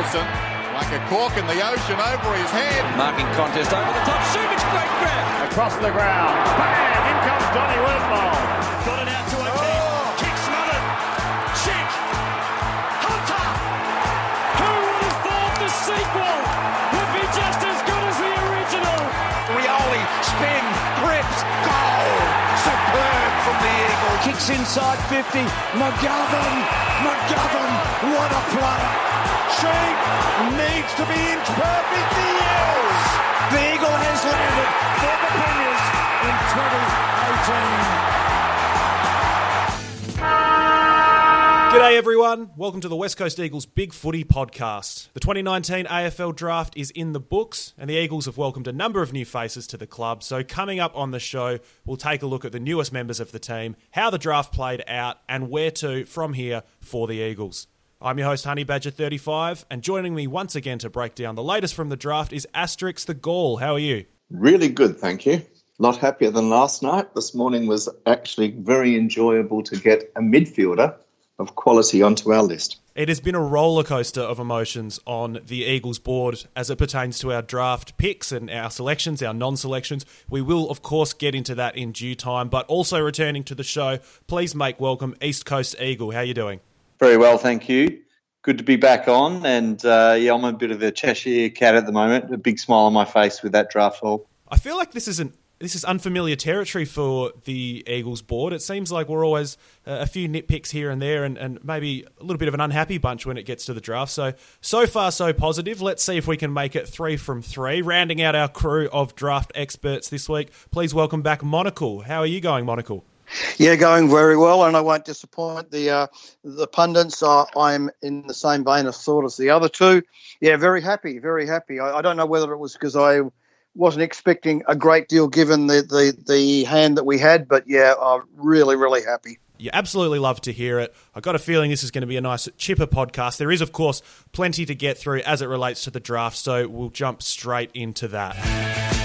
Wilson, like a cork in the ocean over his head. Marking contest over the top. Subic, great grab. Across the ground. Bang! In comes Donny Woodlaw. Got it out to O'Keefe. Oh. Kick smothered. Chick. Hunter. Who would have thought the sequel would be just as good as the original? Rioli. Spin. Grips. Goal. Superb from the Eagle. Kicks inside 50. McGovern. McGovern. What a player. Sheed needs to be inch perfect. Eels. The Eagle has landed for the Premiers in 2018. G'day everyone, welcome to the West Coast Eagles Big Footy Podcast. The 2019 AFL Draft is in the books, and the Eagles have welcomed a number of new faces to the club. So, coming up on the show, we'll take a look at the newest members of the team, how the draft played out, and where to from here for the Eagles. I'm your host, Honey Badger 35, and joining me once again to break down the latest from the draft is Asterix the Gaul. How are you? Really good, thank you. Lot happier than last night. This morning was actually very enjoyable to get a midfielder of quality onto our list. It has been a roller coaster of emotions on the Eagles board as it pertains to our draft picks and our selections, our non selections. We will, of course, get into that in due time, but also returning to the show, please make welcome East Coast Eagle. How are you doing? Very well, thank you. Good to be back on, and uh, yeah, I'm a bit of a Cheshire cat at the moment. A big smile on my face with that draft haul. I feel like this is an this is unfamiliar territory for the Eagles board. It seems like we're always uh, a few nitpicks here and there, and, and maybe a little bit of an unhappy bunch when it gets to the draft. So so far so positive. Let's see if we can make it three from three. Rounding out our crew of draft experts this week, please welcome back Monocle. How are you going, Monocle? Yeah, going very well, and I won't disappoint the uh, the pundits. Uh, I'm in the same vein of thought as the other two. Yeah, very happy, very happy. I, I don't know whether it was because I wasn't expecting a great deal given the, the, the hand that we had, but yeah, I'm really, really happy. You absolutely love to hear it. I've got a feeling this is going to be a nice, chipper podcast. There is, of course, plenty to get through as it relates to the draft, so we'll jump straight into that.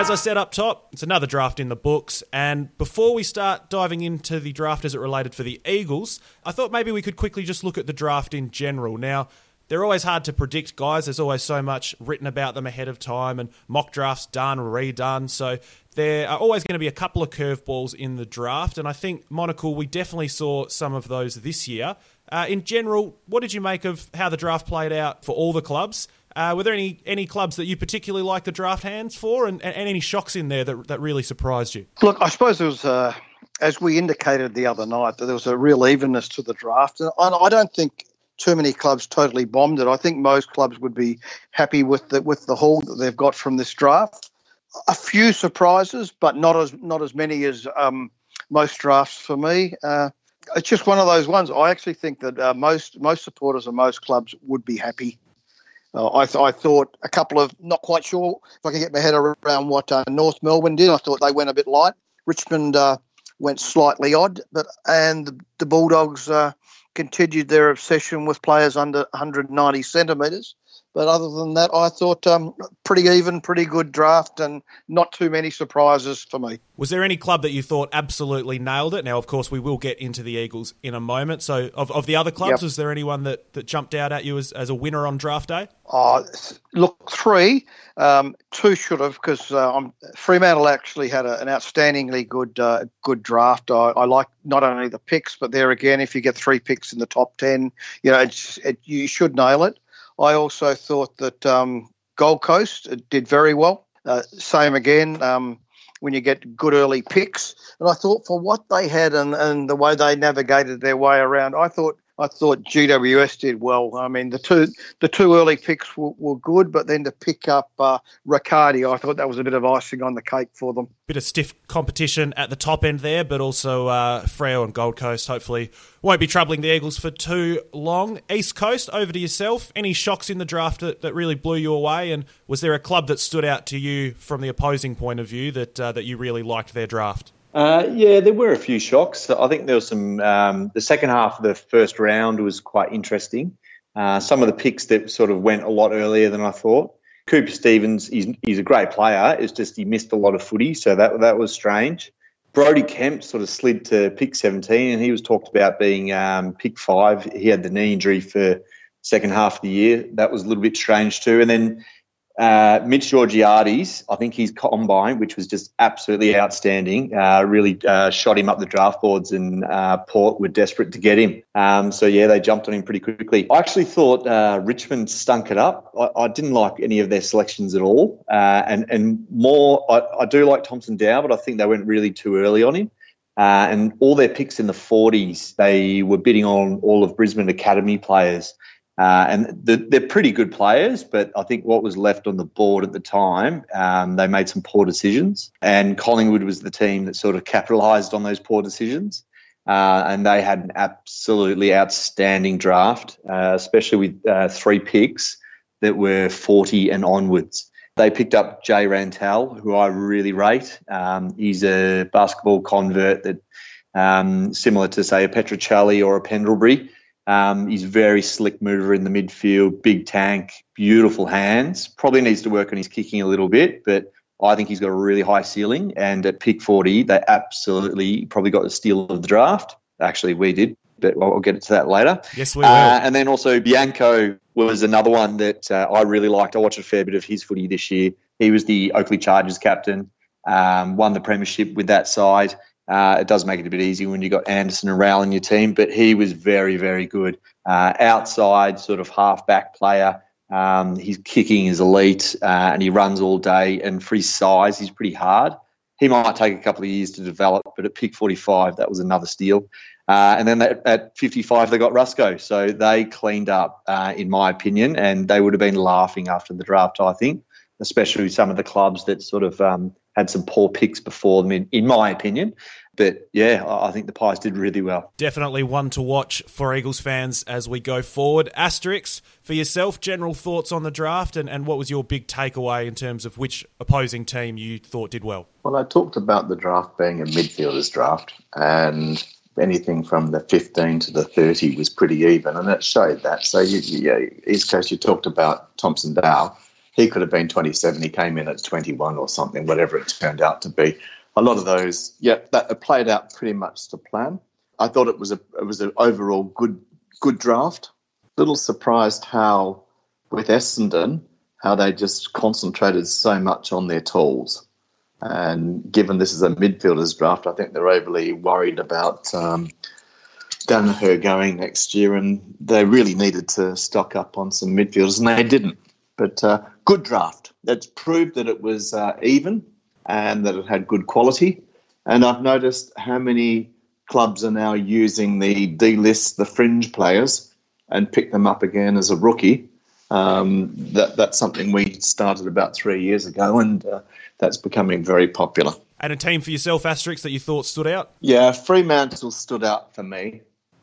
As I said up top, it's another draft in the books. And before we start diving into the draft as it related for the Eagles, I thought maybe we could quickly just look at the draft in general. Now, they're always hard to predict, guys. There's always so much written about them ahead of time, and mock drafts done, redone. So there are always going to be a couple of curveballs in the draft. And I think, Monocle, we definitely saw some of those this year. Uh, in general, what did you make of how the draft played out for all the clubs? Uh, were there any, any clubs that you particularly liked the draft hands for, and, and any shocks in there that, that really surprised you? Look, I suppose there was, uh, as we indicated the other night, that there was a real evenness to the draft. And I don't think too many clubs totally bombed it. I think most clubs would be happy with the with the haul that they've got from this draft. A few surprises, but not as not as many as um, most drafts for me. Uh, it's just one of those ones. I actually think that uh, most most supporters of most clubs would be happy uh, I, th- I, thought a couple of, not quite sure if I can get my head around what uh, North Melbourne did. I thought they went a bit light. Richmond uh, went slightly odd, but and the, the Bulldogs uh, continued their obsession with players under 190 centimetres. But other than that, I thought um, pretty even, pretty good draft, and not too many surprises for me. Was there any club that you thought absolutely nailed it? Now, of course, we will get into the Eagles in a moment. So, of, of the other clubs, yep. was there anyone that, that jumped out at you as, as a winner on draft day? Oh, look, three. Um, two should have because uh, Fremantle actually had a, an outstandingly good uh, good draft. I, I, like not only the picks, but there again, if you get three picks in the top ten, you know, it, you should nail it. I also thought that um, Gold Coast did very well. Uh, same again um, when you get good early picks. And I thought for what they had and, and the way they navigated their way around, I thought I thought GWS did well. I mean, the two the two early picks were, were good, but then to pick up uh, Riccardi, I thought that was a bit of icing on the cake for them. Bit of stiff competition at the top end there, but also uh, Freo and Gold Coast hopefully won't be troubling the Eagles for too long. East Coast, over to yourself. Any shocks in the draft that, that really blew you away? And was there a club that stood out to you from the opposing point of view that uh, that you really liked their draft? Uh, yeah, there were a few shocks. I think there was some. Um, the second half of the first round was quite interesting. Uh, some of the picks that sort of went a lot earlier than I thought. Cooper Stephens, he's, he's a great player. It's just he missed a lot of footy, so that that was strange. Brodie Kemp sort of slid to pick 17, and he was talked about being um, pick five. He had the knee injury for second half of the year. That was a little bit strange too. And then uh, Mitch Georgiades, I think his combine, which was just absolutely outstanding, uh, really uh, shot him up the draft boards, and uh, Port were desperate to get him. Um, so yeah, they jumped on him pretty quickly. I actually thought uh, Richmond stunk it up. I, I, didn't like any of their selections at all, uh, and and more. I, I, do like Thompson Dow, but I think they went really too early on him. and all their picks in the 40s, they were bidding on all of Brisbane Academy players. Uh, and the, they're pretty good players, but I think what was left on the board at the time, um, they made some poor decisions. And Collingwood was the team that sort of capitalised on those poor decisions. Uh, and they had an absolutely outstanding draft, uh, especially with uh, three picks that were 40 and onwards. They picked up Jay Rantall, who I really rate. Um, he's a basketball convert that, um, similar to, say, a Petruccelle or a Pendlebury. Um, he's very slick mover in the midfield, big tank, beautiful hands. Probably needs to work on his kicking a little bit, but I think he's got a really high ceiling. And at pick 40, they absolutely probably got the steal of the draft. Actually, we did, but I'll get to that later. Yes, we will. Uh, and then also Bianco was another one that uh, I really liked. I watched a fair bit of his footy this year. He was the Oakleigh Chargers captain, um, won the premiership with that side. Uh, it does make it a bit easier when you've got Anderson and Rowell in your team, but he was very, very good. Uh, outside, sort of half back player. Um, kicking is elite uh, and he runs all day. And for his size, he's pretty hard. He might take a couple of years to develop, but at pick 45, that was another steal. Uh, and then at, at 55, they got Ruscoe. So they cleaned up, uh, in my opinion, and they would have been laughing after the draft, I think, especially some of the clubs that sort of um, had some poor picks before them, in, in my opinion. But yeah, I think the Pies did really well. Definitely one to watch for Eagles fans as we go forward. Asterix, for yourself, general thoughts on the draft and, and what was your big takeaway in terms of which opposing team you thought did well? Well, I talked about the draft being a midfielders draft and anything from the 15 to the 30 was pretty even, and it showed that. So, you, you, East Coast, you talked about Thompson Dow. He could have been 27. He came in at 21 or something, whatever it turned out to be a lot of those, yeah, that played out pretty much to plan. I thought it was a it was an overall good good draft. Little surprised how with Essendon how they just concentrated so much on their tools. And given this is a midfielders draft, I think they're overly worried about um, Daniher going next year, and they really needed to stock up on some midfielders, and they didn't. But uh, good draft. It's proved that it was uh, even and that it had good quality. And I've noticed how many clubs are now using the delist the fringe players and pick them up again as a rookie. Um, that that's something we started about three years ago, and uh, that's becoming very popular. And a team for yourself, Asterix, that you thought stood out? Yeah, Fremantle stood out for me.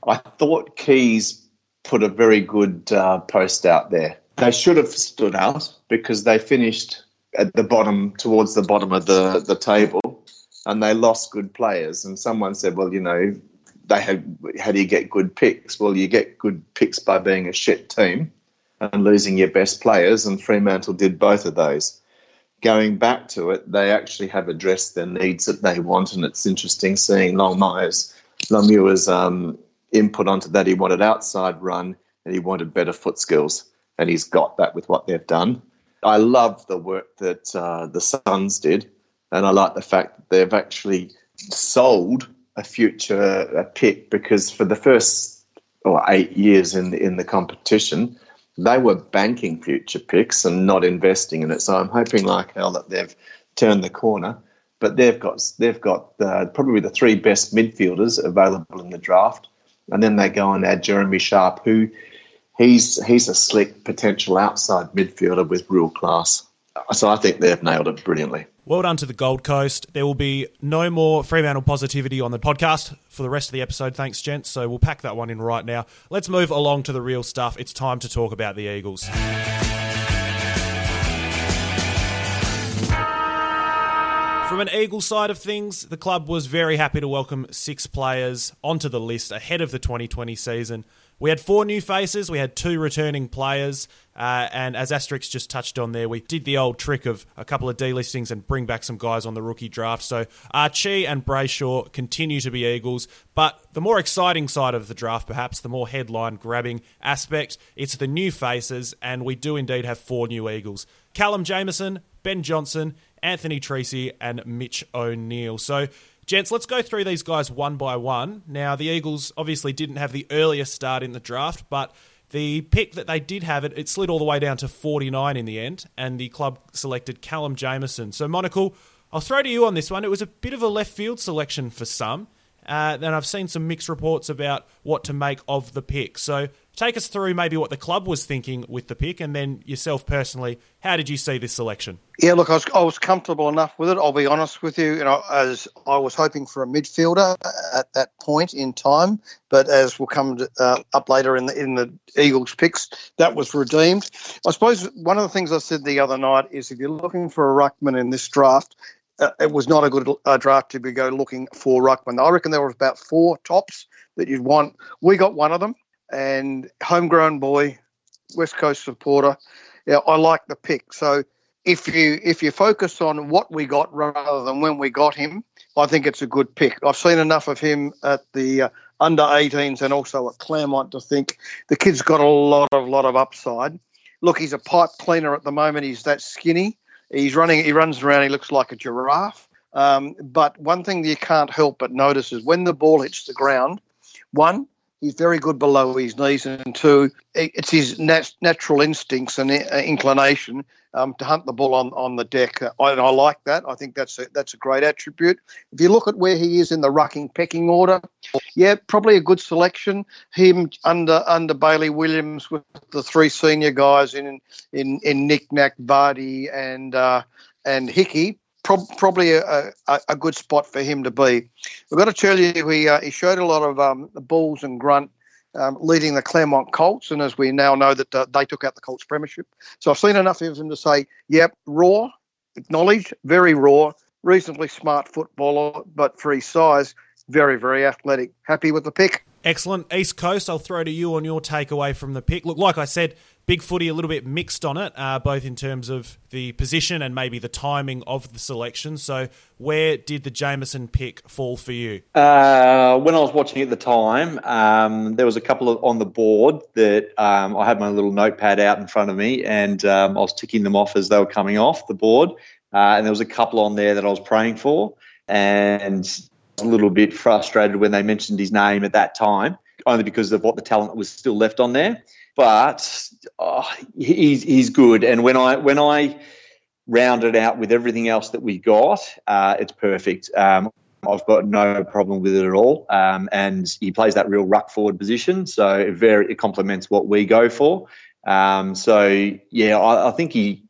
I thought Keys put a very good uh, post out there. They should have stood out because they finished at the bottom, towards the bottom of the, the table, and they lost good players. And someone said, well, you know, they had, how do you get good picks? Well, you get good picks by being a shit team and losing your best players, and Fremantle did both of those. Going back to it, they actually have addressed the needs that they want, and it's interesting seeing Longmuir's Myers, Longmuir's um, input onto that. He wanted outside run and he wanted better foot skills, and he's got that with what they've done. I love the work that uh, the Suns did, and I like the fact that they've actually sold a future a pick because for the first or eight years in the, in the competition, they were banking future picks and not investing in it. So I'm hoping, like hell, that they've turned the corner. But they've got they've got uh, probably the three best midfielders available in the draft, and then they go and add Jeremy Sharp, who he's he's a slick potential outside midfielder with real class. So I think they've nailed it brilliantly. Well done to the Gold Coast. There will be no more Fremantle positivity on the podcast for the rest of the episode. Thanks, gents. So we'll pack that one in right now. Let's move along to the real stuff. It's time to talk about the Eagles. From an Eagle side of things, the club was very happy to welcome six players onto the list ahead of the 2020 season We had four new faces, we had two returning players, uh, and as Asterix just touched on there, we did the old trick of a couple of delistings and bring back some guys on the rookie draft. So Archie and Brayshaw continue to be Eagles, but the more exciting side of the draft, perhaps the more headline grabbing aspect, it's the new faces, and we do indeed have four new Eagles Callum Jamieson, Ben Johnson, Anthony Treacy, and Mitch O'Neill. So Gents, let's go through these guys one by one. Now, the Eagles obviously didn't have the earliest start in the draft, but the pick that they did have, it, it slid all the way down to 49 in the end, and the club selected Callum Jamieson. So, Monocle, I'll throw to you on this one. It was a bit of a left field selection for some. Uh, and I've seen some mixed reports about what to make of the pick. So take us through maybe what the club was thinking with the pick, and then yourself personally, how did you see this selection? Yeah, look, I was, I was comfortable enough with it. I'll be honest with you. You know, as I was hoping for a midfielder at that point in time, but as will come to, uh, up later in the in the Eagles picks, that was redeemed. I suppose one of the things I said the other night is if you're looking for a ruckman in this draft, uh, it was not a good uh, draft to be go looking for ruckman. I reckon there was about four tops that you'd want. We got one of them, and homegrown boy, West Coast supporter. Yeah, I like the pick. So if you if you focus on what we got rather than when we got him, I think it's a good pick. I've seen enough of him at the uh, under 18s and also at Claremont to think the kid's got a lot of lot of upside. Look, he's a pipe cleaner at the moment. He's that skinny He's running. He runs around. He looks like a giraffe. Um, but one thing you can't help but notice is when the ball hits the ground, one, he's very good below his knees, and two, it's his nat- natural instincts and uh, inclination um, to hunt the ball on, on the deck. I, I like that. I think that's a, that's a great attribute. If you look at where he is in the rucking pecking order, yeah, probably a good selection. Him under under Bailey Williams with the three senior guys in in in Nic Nat, Vardy, and uh, and Hickey. Probably a, a, a, good spot for him to be. We've got to tell you, he, uh, he showed a lot of um, balls and grunt um, leading the Claremont Colts, and as we now know that uh, they took out the Colts premiership. So I've seen enough of him to say, yep, raw, acknowledged, very raw, reasonably smart footballer, but for his size, very, very athletic. Happy with the pick. Excellent. East Coast, I'll throw to you on your takeaway from the pick. Look, like I said, big footy a little bit mixed on it, uh, both in terms of the position and maybe the timing of the selection. So, where did the Jamieson pick fall for you? Uh, when I was watching at the time, um, there was a couple of on the board that um, I had my little notepad out in front of me, and um, I was ticking them off as they were coming off the board. Uh, and there was a couple on there that I was praying for, and a little bit frustrated when they mentioned his name at that time, only because of what the talent was still left on there but oh, he's he's good. And when I when I round it out with everything else that we got, uh, it's perfect. Um, I've got no problem with it at all. Um, and he plays that real ruck forward position, so it very it complements what we go for. Um, so yeah, I, I think he.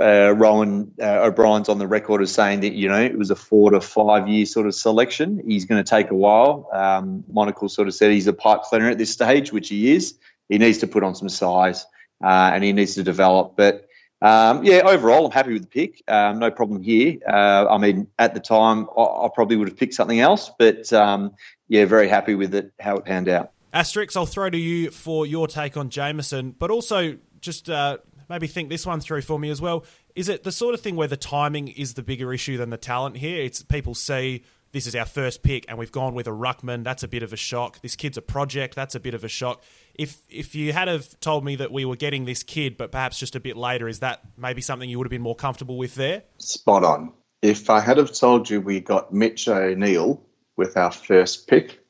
Uh, Rohan uh, O'Brien's on the record as saying that you know it was a four to five year sort of selection. He's going to take a while. Um, sort of said he's a pipe cleaner at this stage, which he is he needs to put on some size uh, and he needs to develop. But um, yeah, overall, I'm happy with the pick. Um, no problem here. Uh, I mean, at the time, I, I, probably would have picked something else, but um, yeah, very happy with it, how it panned out. Asterix, I'll throw to you for your take on Jamieson, but also just uh, maybe think this one through for me as well. Is it the sort of thing where the timing is the bigger issue than the talent here? It's people see this is our first pick and we've gone with a ruckman. That's a bit of a shock. This kid's a project. That's a bit of a shock. If if you had have told me that we were getting this kid, but perhaps just a bit later, is that maybe something you would have been more comfortable with there? Spot on. If I had have told you we got Mitch O'Neill with our first pick,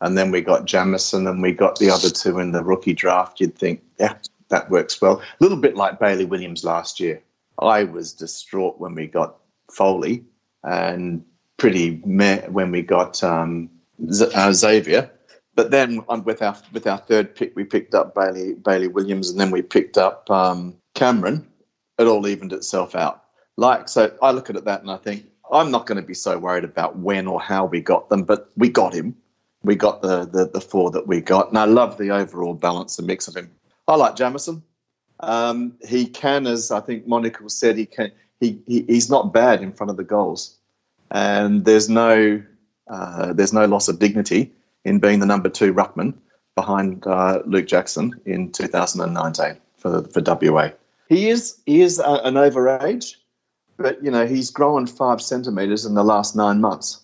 and then we got Jamieson and we got the other two in the rookie draft, you'd think, yeah, that works well. A little bit like Bailey Williams last year. I was distraught when we got Foley and pretty meh when we got um, Z- uh, Xavier. But then with our with our third pick, we picked up Bailey Bailey Williams, and then we picked up um, Cameron. It all evened itself out. Like so, I look at it that and I think I'm not going to be so worried about when or how we got them, but we got him. We got the the, the four that we got, and I love the overall balance and mix of him. I like Jamieson. Um, he can, as I think Monocle said, he can. He, he he's not bad in front of the goals and there's no uh, there's no loss of dignity in being the number two ruckman. behind uh, Luke Jackson in 2019 for for WA. He is he is a, an overage, but you know he's grown five centimeters in the last nine months,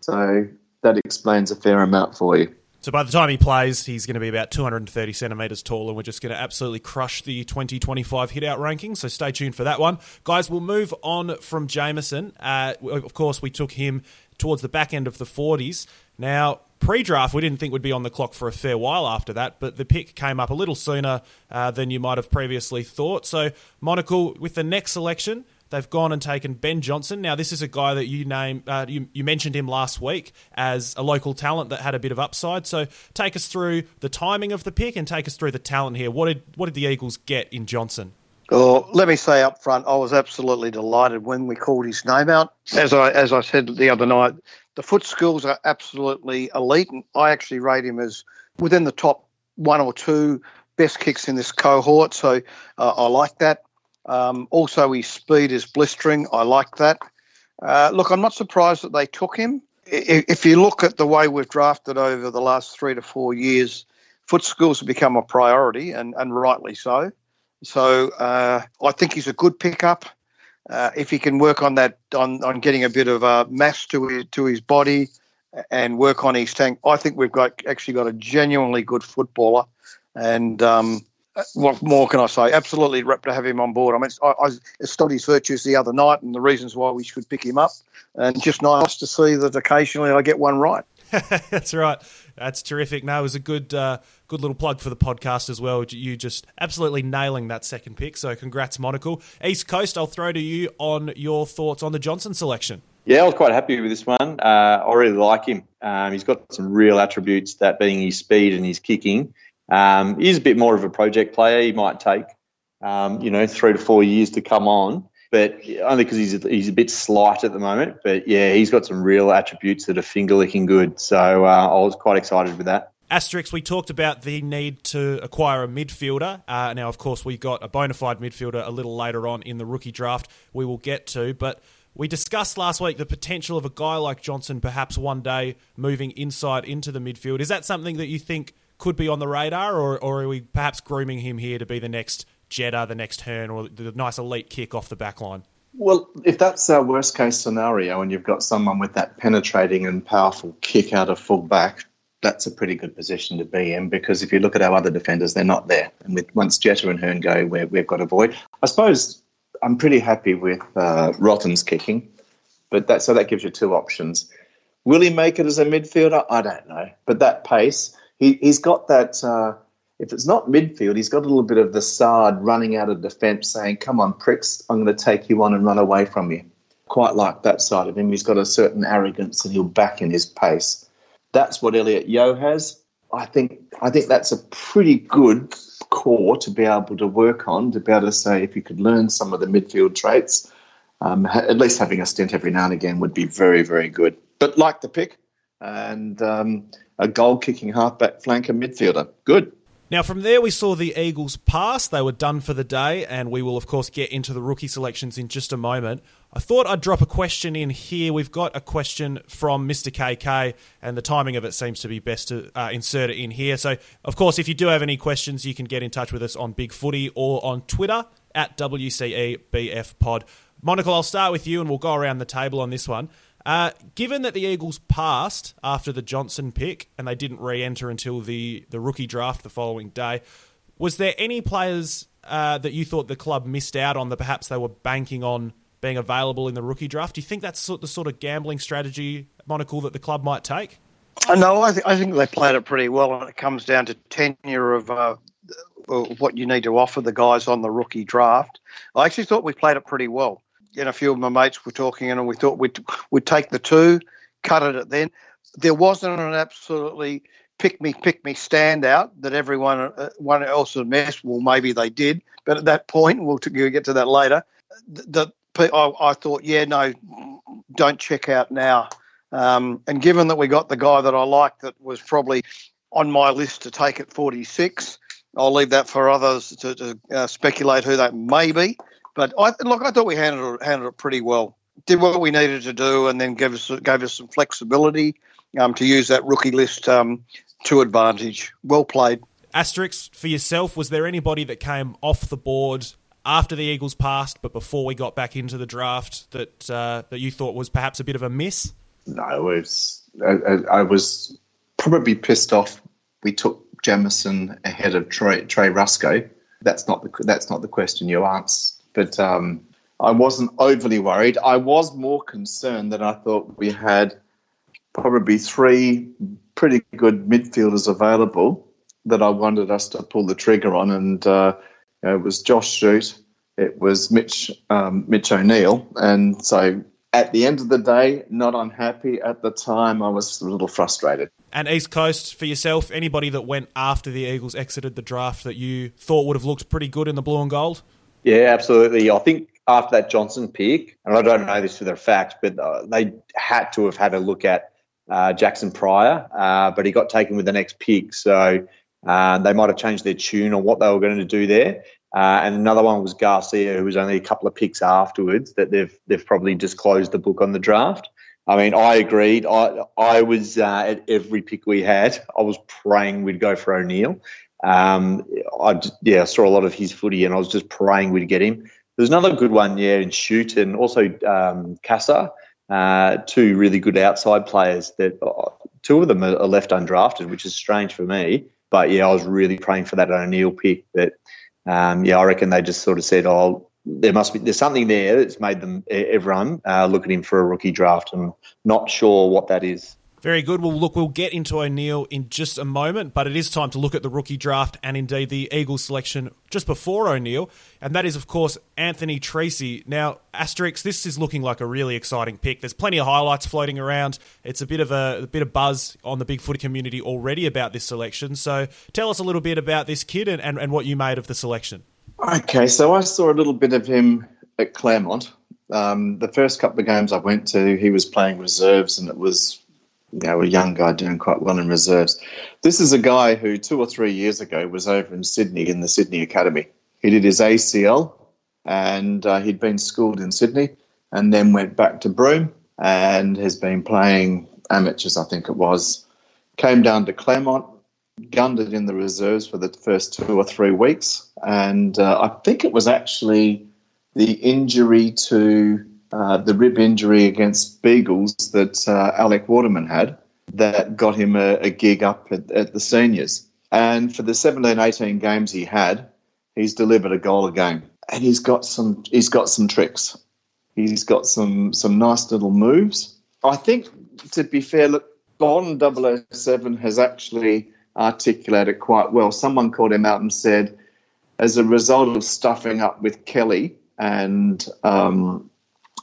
so that explains a fair amount for you. So by the time he plays, he's going to be about 230 centimetres tall, and we're just going to absolutely crush the 2025 hit out ranking. So stay tuned for that one. Guys, we'll move on from Jamieson. Uh, of course, we took him towards the back end of the 40s. Now, pre draft, we didn't think we'd be on the clock for a fair while after that, but the pick came up a little sooner uh, than you might have previously thought. So, Monocle, with the next selection, They've gone and taken Ben Johnson. Now, this is a guy that you name uh, you, you mentioned him last week as a local talent that had a bit of upside. So, take us through the timing of the pick and take us through the talent here. What did what did the Eagles get in Johnson? Well, let me say up front, I was absolutely delighted when we called his name out. As I as I said the other night, the foot skills are absolutely elite, and I actually rate him as within the top one or two best kicks in this cohort. So uh, I like that. Um, also, his speed is blistering. I like that. Uh, look, I'm not surprised that they took him. If you look at the way we've drafted over the last three to four years, foot skills have become a priority, and, and rightly so. So uh, I think he's a good pickup. Uh, if he can work on that, on, on getting a bit of uh, mass to his to his body, and work on his tank, I think we've got actually got a genuinely good footballer. And um, what more can I say? Absolutely rapt to have him on board. I mean, I, I studied his virtues the other night and the reasons why we should pick him up, and just nice to see that occasionally I get one right. That's right. That's terrific. No, it was a good, uh, good little plug for the podcast as well. You just absolutely nailing that second pick. So, congrats, Monocle. East Coast. I'll throw to you on your thoughts on the Johnson selection. Yeah, I was quite happy with this one. Uh, I really like him. Um, he's got some real attributes, that being his speed and his kicking. Um, he's a bit more of a project player. He might take, um, you know, three to four years to come on, but only because he's a, he's a bit slight at the moment. But yeah, he's got some real attributes that are finger licking good. So uh, I was quite excited with that. Asterix, we talked about the need to acquire a midfielder. Uh, now, of course, we got a bona fide midfielder a little later on in the rookie draft. We will get to, but we discussed last week the potential of a guy like Johnson perhaps one day moving inside into the midfield. Is that something that you think could be on the radar, or, or are we perhaps grooming him here to be the next Jetta, the next Hurn, or the nice elite kick off the back line? Well, if that's our worst case scenario and you've got someone with that penetrating and powerful kick out of full back, that's a pretty good position to be in because if you look at our other defenders, they're not there. And with once Jetta and Hurn go, we've got a void. I suppose I'm pretty happy with uh, Rotham's kicking, but that so that gives you two options. Will he make it as a midfielder? I don't know, but that pace he, he's got that. Uh, if it's not midfield, he's got a little bit of the Sard running out of defence, saying, "Come on, pricks, I'm going to take you on and run away from you." Quite like that side of him. He's got a certain arrogance, and he'll back in his pace. That's what Elliot Yeo has. I think. I think that's a pretty good core to be able to work on. To be able to say, if you could learn some of the midfield traits, um, at least having a stint every now and again would be very, very good. But like the pick, and um, a goal kicking halfback flanker midfielder. Good. Now, from there, we saw the Eagles pass. They were done for the day, and we will, of course, get into the rookie selections in just a moment. I thought I'd drop a question in here. We've got a question from Mr. KK, and the timing of it seems to be best to uh, insert it in here. So, of course, if you do have any questions, you can get in touch with us on Big Footy or on Twitter at WCEBFPod. Monocle, I'll start with you, and we'll go around the table on this one. Uh, given that the Eagles passed after the Johnson pick and they didn't re-enter until the, the rookie draft the following day, was there any players uh, that you thought the club missed out on that perhaps they were banking on being available in the rookie draft? Do you think that's the sort of gambling strategy, Monocle, that the club might take? Uh, no, I, th- I think they played it pretty well when it comes down to tenure of uh, what you need to offer the guys on the rookie draft. I actually thought we played it pretty well and a few of my mates were talking, and we thought we'd we'd take the two, cut it at then. There wasn't an absolutely pick me pick me standout that everyone uh, one else had missed. Well, maybe they did, but at that point, we'll get to that later. The I, I thought, yeah, no, don't check out now. Um, and given that we got the guy that I liked that was probably on my list to take at 46, I'll leave that for others to, to uh, speculate who that may be. But I look, I thought we handled it, handled it pretty well. Did what we needed to do, and then gave us gave us some flexibility um, to use that rookie list um, to advantage. Well played. Asterix, for yourself, was there anybody that came off the board after the Eagles passed, but before we got back into the draft, that uh, that you thought was perhaps a bit of a miss? No, it was. I, I was probably pissed off. We took Jamieson ahead of Trey, Trey Ruscoe. That's not the that's not the question you asked. But um, I wasn't overly worried. I was more concerned that I thought we had probably three pretty good midfielders available that I wanted us to pull the trigger on, and uh, it was Josh Shute, it was Mitch um, Mitch O'Neill, and so at the end of the day, not unhappy. At the time, I was a little frustrated. And East Coast for yourself, anybody that went after the Eagles exited the draft that you thought would have looked pretty good in the blue and gold? Yeah, absolutely. I think after that Johnson pick, and I don't know this for the fact, but uh, they had to have had a look at uh, Jackson Pryor, uh, but he got taken with the next pick. So uh, they might have changed their tune on what they were going to do there. Uh, and another one was Garcia, who was only a couple of picks afterwards that they've they've probably just closed the book on the draft. I mean, I agreed. I I was uh, at every pick we had. I was praying we'd go for O'Neill. Um, I yeah saw a lot of his footy, and I was just praying we'd get him. There's another good one, yeah, in Shute, and also um, Casa, uh, two really good outside players. That uh, two of them are left undrafted, which is strange for me. But yeah, I was really praying for that O'Neill pick. But um, yeah, I reckon they just sort of said, "Oh, there must be there's something there that's made them everyone uh, look at him for a rookie draft." and not sure what that is. Very good. Well, look, we'll get into O'Neill in just a moment, but it is time to look at the rookie draft and indeed the Eagles selection just before O'Neill, and that is, of course, Anthony Treacy. Now, Asterix, this is looking like a really exciting pick. There's plenty of highlights floating around. It's a bit of a, a bit of buzz on the big footy community already about this selection. So, tell us a little bit about this kid and, and, and what you made of the selection. Okay, so I saw a little bit of him at Claremont. Um, the first couple of games I went to, he was playing reserves, and it was you know, a young guy doing quite well in reserves. This is a guy who two or three years ago was over in Sydney in the Sydney Academy. He did his ACL and uh, he'd been schooled in Sydney and then went back to Broome and has been playing amateurs, I think it was. Came down to Claremont, gunned it in the reserves for the first two or three weeks. And uh, I think it was actually the injury to uh, the rib injury against Beagles that uh, Alec Waterman had that got him a, a gig up at, at, the seniors. And for the 17, 18 games he had, he's delivered a goal a game. And he's got some he's got some tricks. He's got some some nice little moves. I think to be fair, look, Bond 007 has actually articulated quite well. Someone called him out and said, as a result of stuffing up with Kelly and um,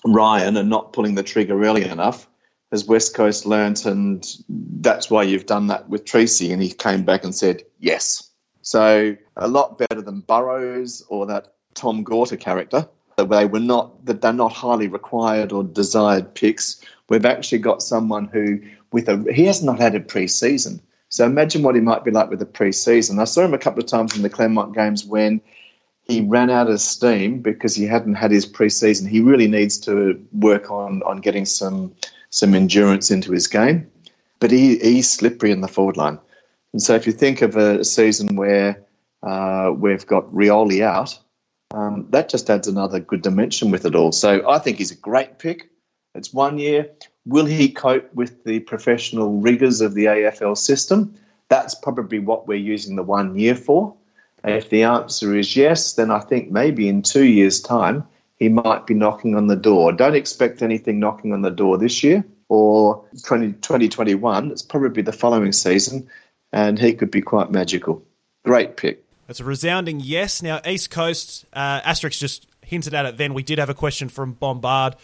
Ryan and not pulling the trigger early enough, has West Coast learnt, and that's why you've done that with Treacy. And he came back and said, yes. So a lot better than Burrows or that Tom Gorter character. They were not that they're not highly required or desired picks. We've actually got someone who, with a he has not had a pre-season. So imagine what he might be like with a pre-season. I saw him a couple of times in the Claremont games when he ran out of steam because he hadn't had his preseason. He really needs to work on on getting some some endurance into his game. But he, he's slippery in the forward line. And so if you think of a season where uh, we've got Rioli out, um, that just adds another good dimension with it all. So I think he's a great pick. It's one year. Will he cope with the professional rigours of the AFL system? That's probably what we're using the one year for. If the answer is yes, then I think maybe in two years' time he might be knocking on the door. Don't expect anything knocking on the door this year or 20, 2021. It's probably the following season, and he could be quite magical. Great pick. That's a resounding yes. Now, East Coast, uh, Asterix just hinted at it then. We did have a question from Bombard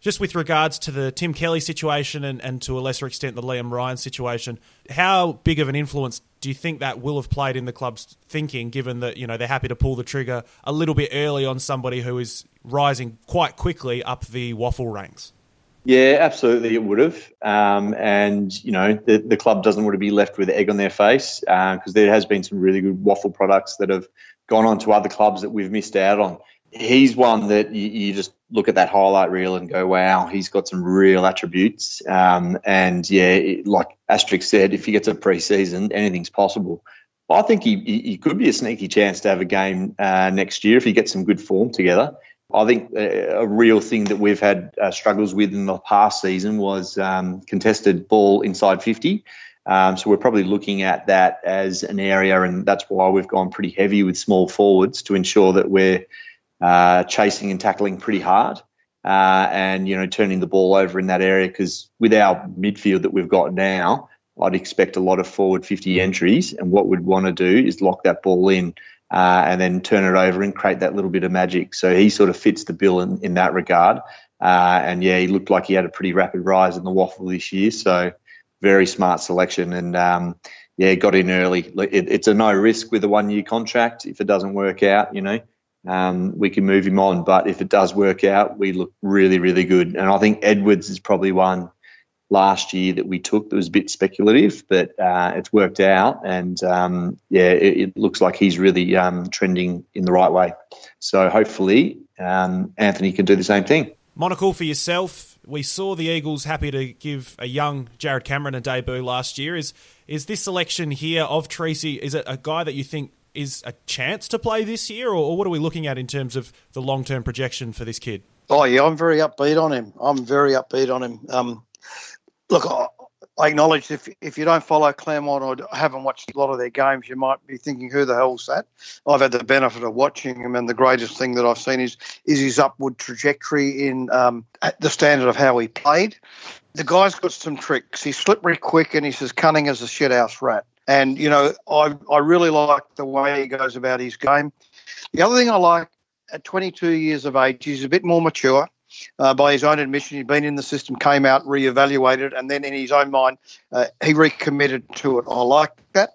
just with regards to the Tim Kelly situation and, and to a lesser extent the Liam Ryan situation, how big of an influence do you think that will have played in the club's thinking, given that you know they're happy to pull the trigger a little bit early on somebody who is rising quite quickly up the WAFL ranks? Yeah, absolutely, it would have. Um, and you know, the, the club doesn't want to be left with egg on their face because uh, there has been some really good WAFL products that have gone on to other clubs that we've missed out on. He's one that you, you just look at that highlight reel and go, wow, he's got some real attributes. Um, and yeah, it, like Asterix said, if he gets a preseason, anything's possible. I think he, he could be a sneaky chance to have a game uh, next year if he gets some good form together. I think a, a real thing that we've had uh, struggles with in the past season was um, contested ball inside 50. Um, so we're probably looking at that as an area, and that's why we've gone pretty heavy with small forwards to ensure that we're uh, chasing and tackling pretty hard. Uh, and you know turning the ball over in that area because with our midfield that we've got now, I'd expect a lot of forward 50 entries, and what we'd want to do is lock that ball in uh, and then turn it over and create that little bit of magic. So he sort of fits the bill in, in that regard. Uh, and yeah, he looked like he had a pretty rapid rise in the WAFL this year. So very smart selection. And um, yeah, got in early. It, it's a no risk with a one year contract. If it doesn't work out, you know, um, we can move him on. But if it does work out, we look really, really good. And I think Edwards is probably one last year that we took that was a bit speculative, but uh, it's worked out. And um, yeah, it, it, looks like he's really um, trending in the right way. So hopefully, um, Anthony can do the same thing. Monocle for yourself. We saw the Eagles happy to give a young Jarrod Cameron a debut last year. Is is this selection here of Treacy? Is it a guy that you think is a chance to play this year, or, what are we looking at in terms of the long term projection for this kid? Oh yeah, I'm very upbeat on him. I'm very upbeat on him. Um, look, I, I acknowledge if if you don't follow Claremont or haven't watched a lot of their games, you might be thinking, "Who the hell's that?" I've had the benefit of watching him, and the greatest thing that I've seen is is his upward trajectory in um, the standard of how he played. The guy's got some tricks. He's slippery quick, and he's as cunning as a shithouse rat. And you know, I I really like the way he goes about his game. The other thing I like at 22 years of age, he's a bit more mature uh, by his own admission, he'd been in the system, came out, re-evaluated, and then in his own mind, uh, he recommitted to it. I like that.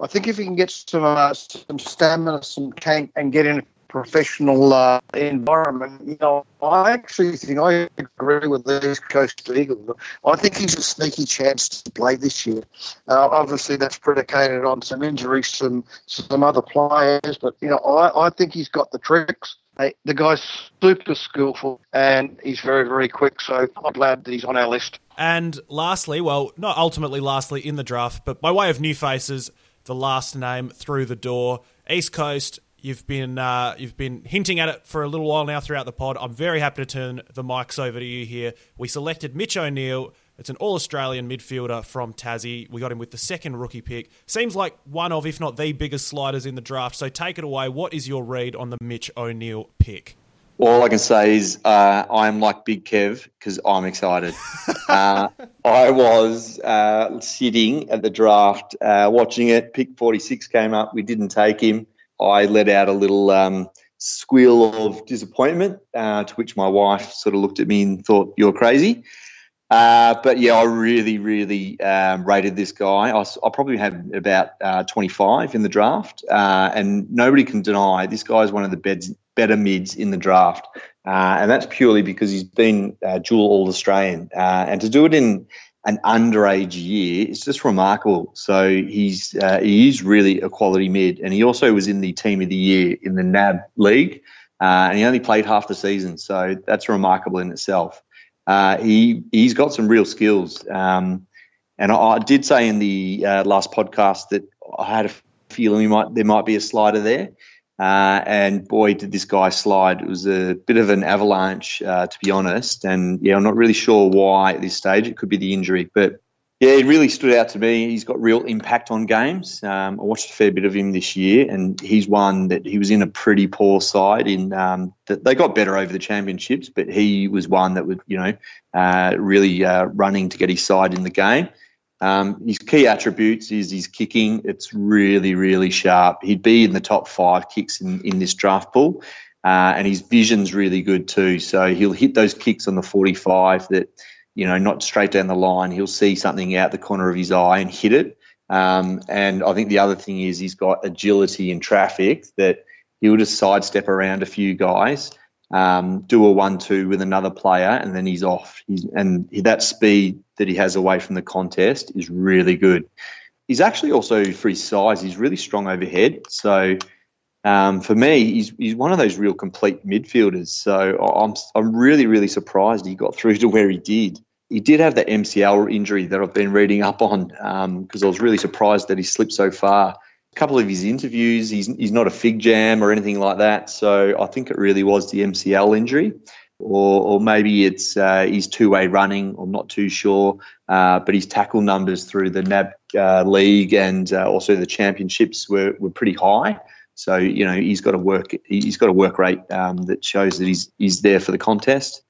I think if he can get some uh, some stamina, some tank, and get in professional uh, environment, you know, I actually think I agree with the East Coast Eagles. I think he's a sneaky chance to play this year. Uh, obviously, that's predicated on some injuries, some some other players, but you know, I, I think he's got the tricks. The guy's super skillful and he's very, very quick. So I'm glad that he's on our list. And lastly, well, not ultimately lastly in the draft, but by way of new faces, the last name through the door, East Coast. You've been uh, you've been hinting at it for a little while now throughout the pod. I'm very happy to turn the mics over to you here. We selected Mitch O'Neill it's an All Australian midfielder from Tassie. We got him with the second rookie pick. Seems like one of, if not the biggest sliders in the draft. So take it away. What is your read on the Mitch O'Neill pick? All I can say is uh, I'm like Big Kev because I'm excited. uh, I was uh, sitting at the draft, uh, watching it. Pick 46 came up. We didn't take him. I let out a little um, squeal of disappointment, uh, to which my wife sort of looked at me and thought, You're crazy. Uh, but yeah, I really, really um, rated this guy. I, I probably had about uh, 25 in the draft, uh, and nobody can deny this guy is one of the beds, better mids in the draft, uh, and that's purely because he's been uh, dual All Australian, and to do it in an underage year is just remarkable. So he's he is really a quality mid, and he also was in the team of the year in the NAB league, and he only played half the season, so that's remarkable in itself uh, he he's got some real skills. Um, and I, I, did say in the uh, last podcast that I had a feeling might there might be a slider there. Uh, and boy, did this guy slide! It was a bit of an avalanche, uh, to be honest. And yeah, I'm not really sure why at this stage. It could be the injury, but yeah, he really stood out to me. He's got real impact on games. Um, I watched a fair bit of him this year, and he's one that he was in a pretty poor side. In um, that they got better over the championships, but he was one that was, you know, uh, really uh, running to get his side in the game. Um, his key attributes is his kicking. It's really, really sharp. He'd be in the top five kicks in, in this draft pool, uh, and his vision's really good too. So he'll hit those kicks on the 45 that you know, not straight down the line. He'll see something out the corner of his eye and hit it. Um, and I think the other thing is he's got agility in traffic that he'll just sidestep around a few guys, um, do a one-two with another player, and then he's off. He's, and that speed that he has away from the contest is really good. He's actually also for his size, he's really strong overhead. So um, for me, he's, he's one of those real complete midfielders. So I'm, I'm really, really surprised he got through to where he did. He did have that MCL injury that I've been reading up on because um, I was really surprised that he slipped so far. A couple of his interviews, he's, he's not a fig jam or anything like that. So I think it really was the MCL injury. Or, or maybe it's uh, he's two-way running. I'm not too sure, uh, but his tackle numbers through the NAB uh, league and uh, also the championships were, were pretty high. So you know he's got a work he's got a work rate um, that shows that he's he's there for the contest.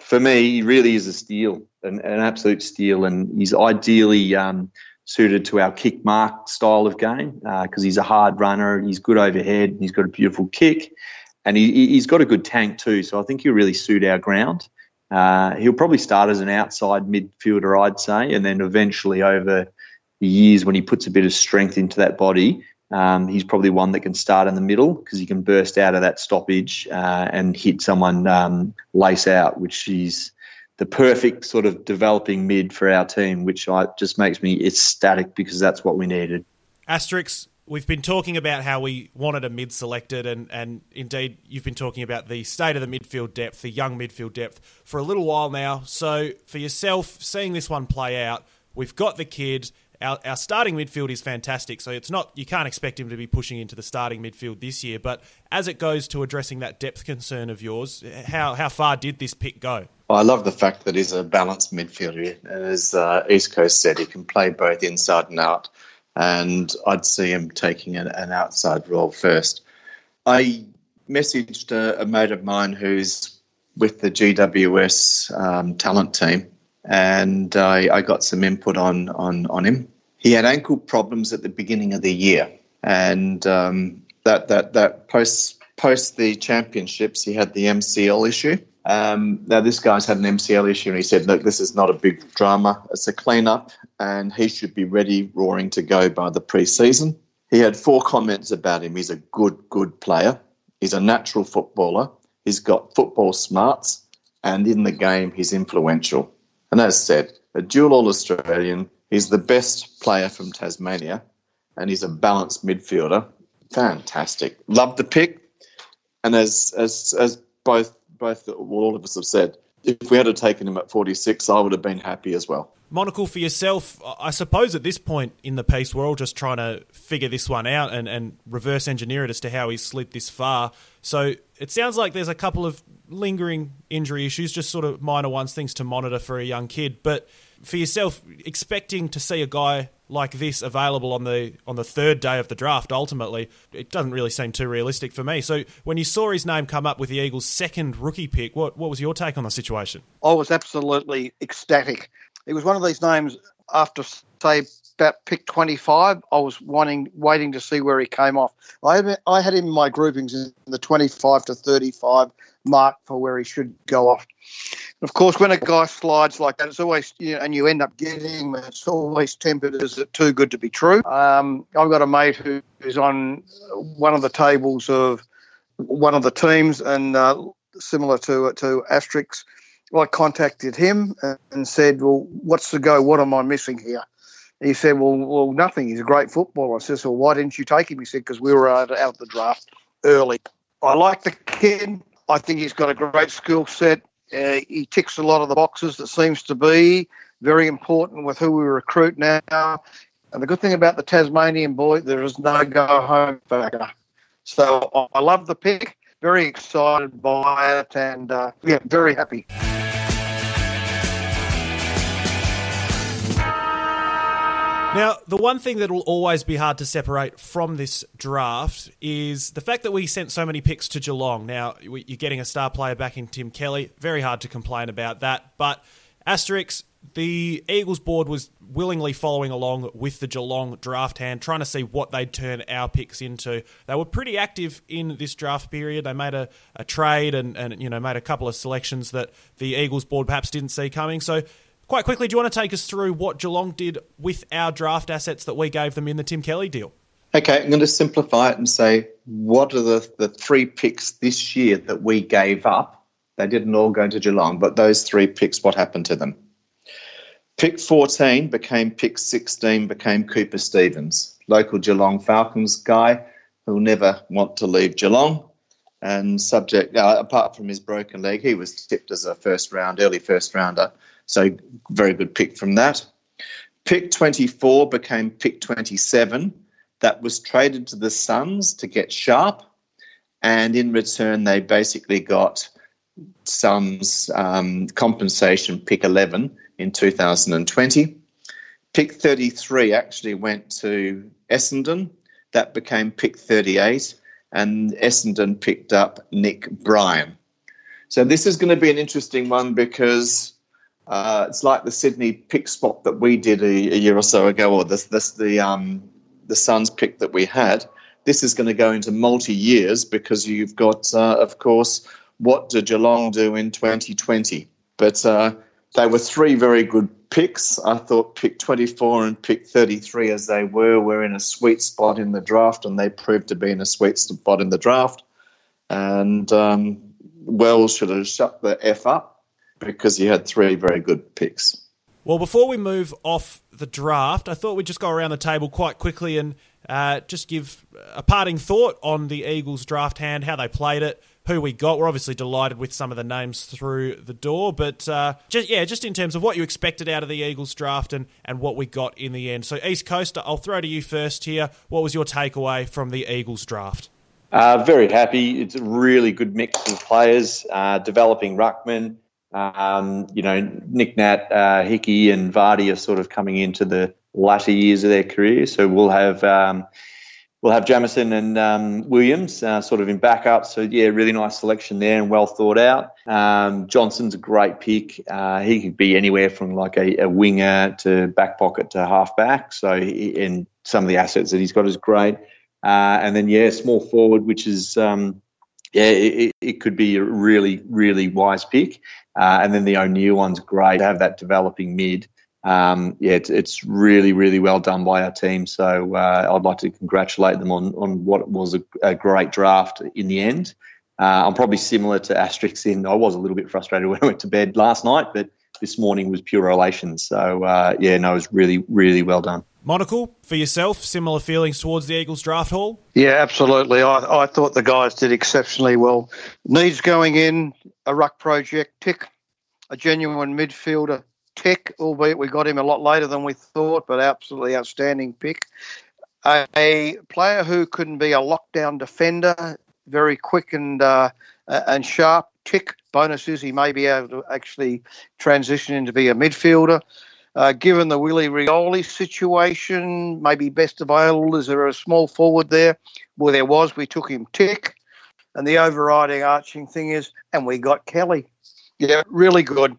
For me, he really is a steal, an, an absolute steal, and he's ideally um, suited to our kick mark style of game because uh, he's a hard runner, he's good overhead, he's got a beautiful kick, and he, has got a good tank too. So I think he'll really suit our ground. Uh, he'll probably start as an outside midfielder, I'd say, and then eventually over the years when he puts a bit of strength into that body, um, he's probably one that can start in the middle because he can burst out of that stoppage uh, and hit someone um, lace out, which is the perfect sort of developing mid for our team, which I, just makes me ecstatic because that's what we needed. Asterix, we've been talking about how we wanted a mid selected, and, and indeed you've been talking about the state of the midfield depth, the young midfield depth, for a little while now. So for yourself, seeing this one play out, we've got the kid our, our starting midfield is fantastic, so it's not you can't expect him to be pushing into the starting midfield this year. But as it goes to addressing that depth concern of yours, how how far did this pick go? Well, I love the fact that he's a balanced midfielder. And as uh, East Coast said, he can play both inside and out, and I'd see him taking an, an outside role first. I messaged a, a, mate of mine who's with the GWS um, talent team and I, I got some input on, on, on him. He had ankle problems at the beginning of the year, and um, that that that post post the championships, he had the MCL issue. Um, now this guy's had an MCL issue, and he said, "Look, this is not a big drama. It's a clean-up, and he should be ready, roaring to go by the pre-season." He had four comments about him. He's a good, good player. He's a natural footballer. He's got football smarts, and in the game, he's influential. And as said, a dual All Australian. He's the best player from Tasmania, and he's a balanced midfielder. Fantastic. Love the pick. And as as as both both all of us have said, if we had taken him at 46, I would have been happy as well. Monocle, for yourself, I suppose at this point in the piece, we're all just trying to figure this one out and, and reverse engineer it as to how he slid this far. So it sounds like there's a couple of lingering injury issues, just sort of minor ones, things to monitor for a young kid. But for yourself, expecting to see a guy like this available on the on the third day of the draft, ultimately, it doesn't really seem too realistic for me. So when you saw his name come up with the Eagles' second rookie pick, what what was your take on the situation? I was absolutely ecstatic. It was one of these names after say about pick 25, I was wanting, waiting to see where he came off. I I had him in my groupings in the 25 to 35 mark for where he should go off. Of course, when a guy slides like that, it's always, you know, and you end up getting it's always tempered as too good to be true. Um, I've got a mate who is on one of the tables of one of the teams, and uh, similar to to Asterix. I contacted him and said, "Well, what's the go? What am I missing here?" He said, "Well, well, nothing. He's a great footballer." I said, "Well, why didn't you take him?" He said, "Because we were out of the draft early." I like the kid. I think he's got a great skill set. Uh, he ticks a lot of the boxes that seems to be very important with who we recruit now. And the good thing about the Tasmanian boy, there is no go home factor. So I love the pick. Very excited by it, and uh, yeah, very happy. Now, the one thing that will always be hard to separate from this draft is the fact that we sent so many picks to Geelong. Now, you're getting a star player back in Tim Kelly. Very hard to complain about that. But, Asterix, the Eagles board was willingly following along with the Geelong draft hand, trying to see what they'd turn our picks into. They were pretty active in this draft period. They made a, a trade and, and you know made a couple of selections that the Eagles board perhaps didn't see coming. So Quite quickly, do you want to take us through what Geelong did with our draft assets that we gave them in the Tim Kelly deal? Okay, I'm going to simplify it and say what are the, the three picks this year that we gave up? They didn't all go to Geelong, but those three picks, what happened to them? Pick 14 became pick 16, became Cooper Stephens, local Geelong Falcons guy. who'll never want to leave Geelong. And subject, uh, apart from his broken leg, he was tipped as a first round, early first rounder. So very good pick from that. Pick 24 became pick 27. That was traded to the Suns to get Sharp. And in return, they basically got Suns um, compensation pick 11 in 2020. Pick 33 actually went to Essendon. That became pick 38 and Essendon picked up Nick Bryan. So this is going to be an interesting one because uh, it's like the Sydney pick spot that we did a, a year or so ago, or this, this the um, the Suns pick that we had. This is going to go into multi years because you've got, uh, of course, what did Geelong do in 2020? But uh, they were three very good picks. I thought pick 24 and pick 33, as they were, were in a sweet spot in the draft, and they proved to be in a sweet spot in the draft. And um, Wells should have shut the F up because he had three very good picks. Well, before we move off the draft, I thought we'd just go around the table quite quickly and uh, just give a parting thought on the Eagles draft hand, how they played it, who we got. We're obviously delighted with some of the names through the door, but uh, just yeah, just in terms of what you expected out of the Eagles draft and and what we got in the end. So East Coaster, I'll throw to you first here. What was your takeaway from the Eagles draft? Uh, very happy. It's a really good mix of players. Uh, developing ruckman. Um, you know, Nic Nat, uh, Hickey, and Vardy are sort of coming into the latter years of their career. So we'll have um, we'll have Jamieson and um, Williams uh, sort of in backup. So yeah, really nice selection there and well thought out. Um, Johnson's a great pick. Uh, he could be anywhere from like a, a, winger to back pocket to half back. So he, and some of the assets that he's got is great. Uh, and then yeah, small forward, which is um, yeah, it, it, could be a really really wise pick. Uh, and then the O'Neill one's great to have that developing mid um, yeah, it's, it's, really, really well done by our team. So uh, I'd like to congratulate them on, on what was a, a great draft in the end. Uh, I'm probably similar to Asterix in I was a little bit frustrated when I went to bed last night, but this morning was pure elation. So uh, yeah, no, it was really, really well done. Monocle, for yourself, similar feelings towards the Eagles draft hall? Yeah, absolutely. I, I thought the guys did exceptionally well. Needs going in, a ruck project, tick, a genuine midfielder, tick, albeit we got him a lot later than we thought, but absolutely outstanding pick. A, a player who couldn't be a lockdown defender, very quick and uh, and sharp. Tick. Bonus is he may be able to actually transition into be a midfielder. Uh, given the Willie Rioli situation, maybe best available. Is there a small forward there? Well, there was. We took him tick. And the overriding arching thing is, and we got Kelly. Yeah, really good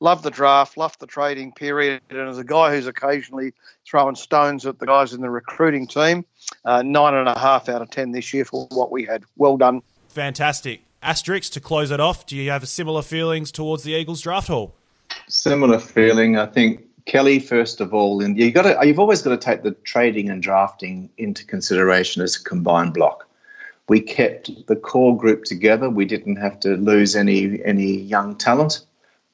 love the draft, love the trading period, and as a guy who's occasionally throwing stones at the guys in the recruiting team, uh, nine and a half out of ten this year for what we had. Well done. Fantastic. Asterix, to close it off, do you have similar feelings towards the Eagles draft haul? Similar feeling. I think Kelly, first of all, and you got to, you've always got to take the trading and drafting into consideration as a combined block. We kept the core group together. We didn't have to lose any any young talent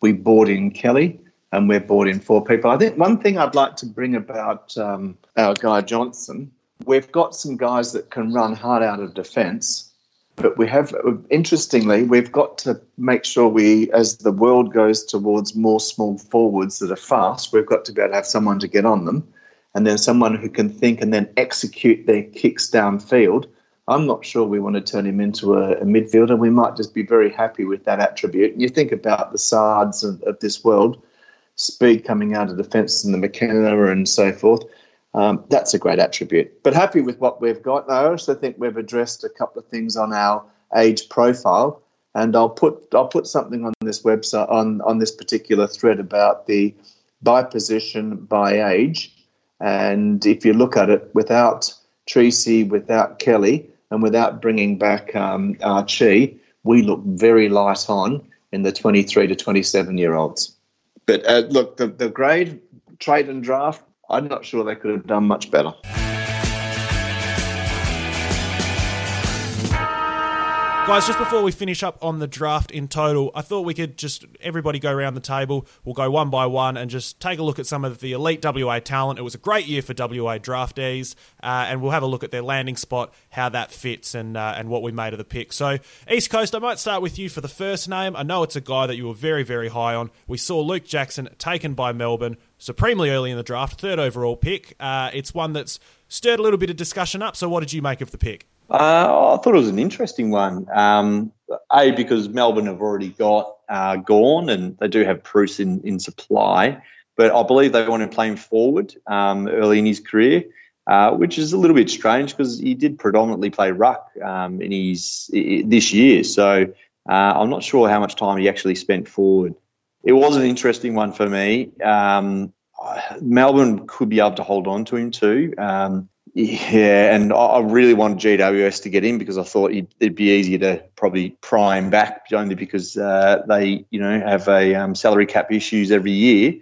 we bought in Kelly and we've bought in four people. I think one thing I'd like to bring about um, our guy Johnson, we've got some guys that can run hard out of defence, but we have, interestingly, we've got to make sure we, as the world goes towards more small forwards that are fast, we've got to be able to have someone to get on them and then someone who can think and then execute their kicks downfield I'm not sure we want to turn him into a, a, midfielder. We might just be very happy with that attribute. and You think about the Sards of, of this world, speed coming out of defence and the McKenna and so forth. Um, that's a great attribute. But happy with what we've got. I also think we've addressed a couple of things on our age profile, and I'll put I'll put something on this website on on this particular thread about the by position by age. And if you look at it, without Treacy, without Kelly, and without bringing back um, Archie, we look very light on in the 23 to 27 year olds. But uh, look, the, the grade, trade and draft, I'm not sure they could have done much better. Guys, just before we finish up on the draft in total, I thought we could just everybody go around the table. We'll go one by one and just take a look at some of the elite WA talent. It was a great year for WA draftees, uh, and we'll have a look at their landing spot, how that fits, and uh, and what we made of the pick. So, East Coast, I might start with you for the first name. I know it's a guy that you were very, very high on. We saw Luke Jackson taken by Melbourne supremely early in the draft, third overall pick. Uh, it's one that's stirred a little bit of discussion up. So, what did you make of the pick? Uh, I thought it was an interesting one. Um, a because Melbourne have already got uh, Gawn and they do have Preuss in, in supply, but I believe they want to play him forward um, early in his career, uh, which is a little bit strange because he did predominantly play ruck um, in his this year. So uh, I'm not sure how much time he actually spent forward. It was an interesting one for me. Um, Melbourne could be able to hold on to him too. Um, yeah, and I really wanted GWS to get in because I thought it'd be easier to probably pry him back only because uh, they, you know, have a um, salary cap issues every year.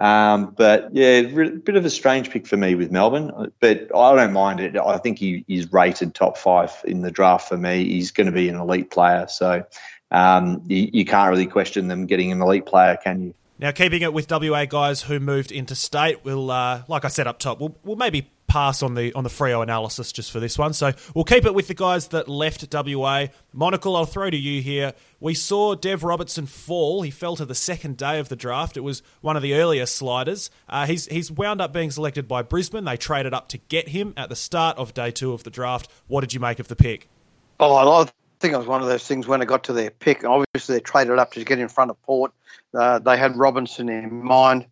Um, but yeah, a bit of a strange pick for me with Melbourne, but I don't mind it. I think he, he's rated top five in the draft for me. He's going to be an elite player, so um, you, you can't really question them getting an elite player, can you? Now, keeping it with WA guys who moved into state, we'll, uh, like I said up top, we'll, we'll maybe pass on the on the Freo analysis just for this one. So we'll keep it with the guys that left WA. Monocle, I'll throw to you here. We saw Dev Robertson fall. He fell to the second day of the draft. It was one of the earlier sliders. Uh, he's he's wound up being selected by Brisbane. They traded up to get him at the start of day two of the draft. What did you make of the pick? Oh, I think it was one of those things when it got to their pick. Obviously, they traded up to get in front of Port. Uh, they had Robinson in mind.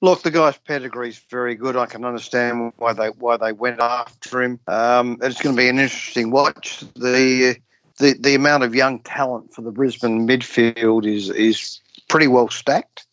Look, the guy's pedigree is very good. I can understand why they why they went after him. Um, it's going to be an interesting watch. The the the amount of young talent for the Brisbane midfield is is pretty well stacked.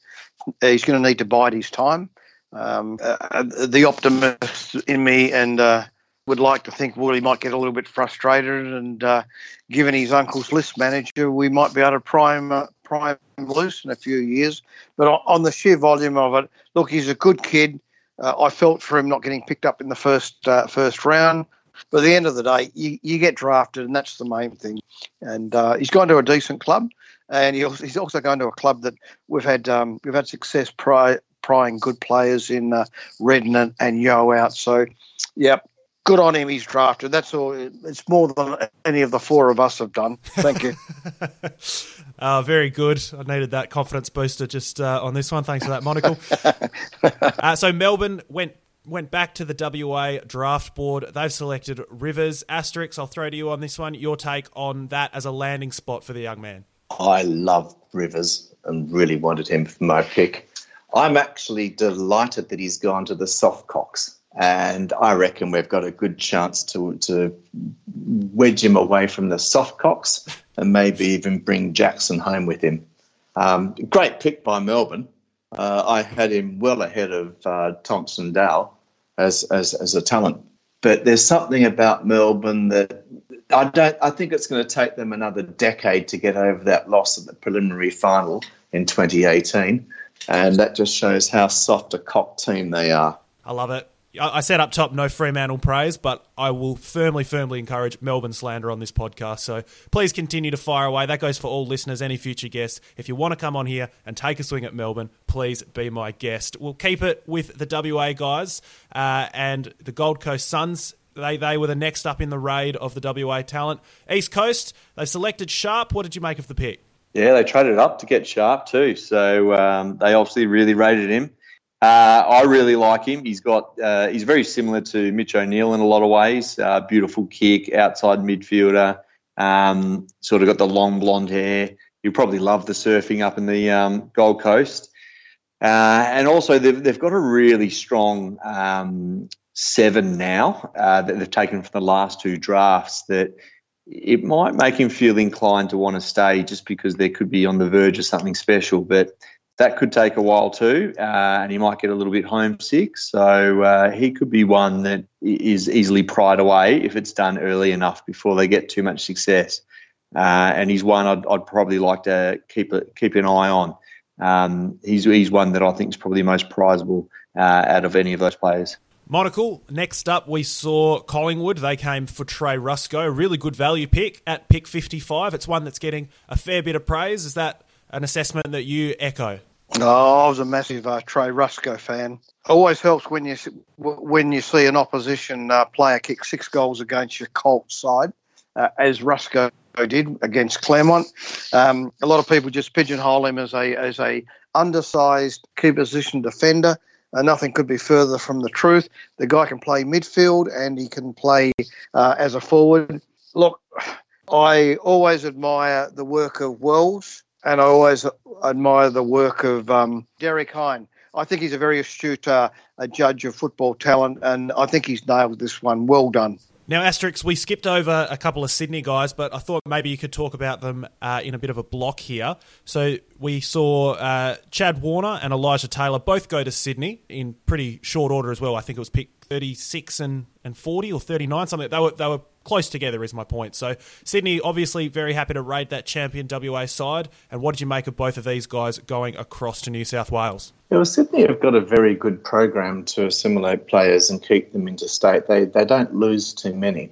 He's going to need to bide his time. Um, uh, the optimist in me and uh, would like to think, he might get a little bit frustrated, and uh, given his uncle's list manager, we might be able to prime uh, prime loose in a few years. But on the sheer volume of it, look, he's a good kid. Uh, I felt for him not getting picked up in the first uh, first round. But at the end of the day, you, you get drafted, and that's the main thing. And uh, he's gone to a decent club, and he also, he's also gone to a club that we've had um, we've had success pry, prying good players in uh, Redden and, and Yeo out. So, yeah, good on him. He's drafted. That's all. It's more than any of the four of us have done. Thank you. uh, very good. I needed that confidence booster just uh, on this one. Thanks for that, Monocle. uh, so Melbourne went went back to the WA draft board. They've selected Rivers. Asterix, I'll throw to you on this one. Your take on that as a landing spot for the young man. I love Rivers and really wanted him for my pick. I'm actually delighted that he's gone to the soft cocks and I reckon we've got a good chance to to wedge him away from the soft cocks and maybe even bring Jackson home with him. Um, great pick by Melbourne. Uh, I had him well ahead of uh, Thomson Dow as, as as a talent, but there's something about Melbourne that I don't. I think it's going to take them another decade to get over that loss at the preliminary final in 2018, and that just shows how soft a cock team they are. I love it. I said up top, no Fremantle praise, but I will firmly, firmly encourage Melbourne slander on this podcast. So please continue to fire away. That goes for all listeners, any future guests. If you want to come on here and take a swing at Melbourne, please be my guest. We'll keep it with the WA guys uh, and the Gold Coast Suns. They, they were the next up in the raid of the WA talent. East Coast, they selected Sharp. What did you make of the pick? Yeah, they traded up to get Sharp too. So um, they obviously really rated him. Uh, I really like him. He's got uh, he's very similar to Mitch O'Neill in a lot of ways. Uh, beautiful kick, outside midfielder. Um, sort of got the long blonde hair. You probably love the surfing up in the um, Gold Coast. Uh, and also they've they've got a really strong um, seven now uh, that they've taken from the last two drafts. That it might make him feel inclined to want to stay just because they could be on the verge of something special. But that could take a while too, uh, and he might get a little bit homesick. So uh, he could be one that is easily pried away if it's done early enough before they get too much success. Uh, and he's one I'd, I'd, probably like to keep a, keep an eye on. Um, he's he's one that I think is probably the most prizable uh, out of any of those players. Monocle, next up we saw Collingwood. They came for Trey Ruscoe. Really good value pick at pick 55. It's one that's getting a fair bit of praise. Is that an assessment that you echo? Oh, I was a massive uh, Trey Ruscoe fan. Always helps when you when you see an opposition uh, player kick six goals against your Colts side, uh, as Ruscoe did against Claremont. Um, a lot of people just pigeonhole him as a as a undersized key position defender. Uh, nothing could be further from the truth. The guy can play midfield and he can play uh, as a forward. Look, I always admire the work of Wells and I always admire the work of um, Derek Hine. I think he's a very astute uh, a judge of football talent, and I think he's nailed this one. Well done. Now, Asterix, we skipped over a couple of Sydney guys, but I thought maybe you could talk about them uh, in a bit of a block here. So we saw uh, Chad Warner and Elijah Taylor both go to Sydney in pretty short order as well. I think it was pick 36 and, and 40 or 39, something. They were, they were close together, is my point. So Sydney, obviously, very happy to raid that champion WA side. And what did you make of both of these guys going across to New South Wales? Yeah, well, Sydney have got a very good program to assimilate players and keep them interstate. They they don't lose too many,